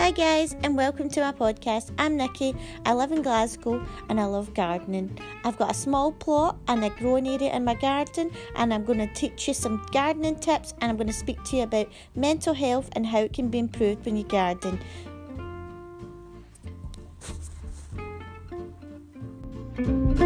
Hi, guys, and welcome to my podcast. I'm Nikki. I live in Glasgow and I love gardening. I've got a small plot and a growing area in my garden, and I'm going to teach you some gardening tips and I'm going to speak to you about mental health and how it can be improved when you garden. Thank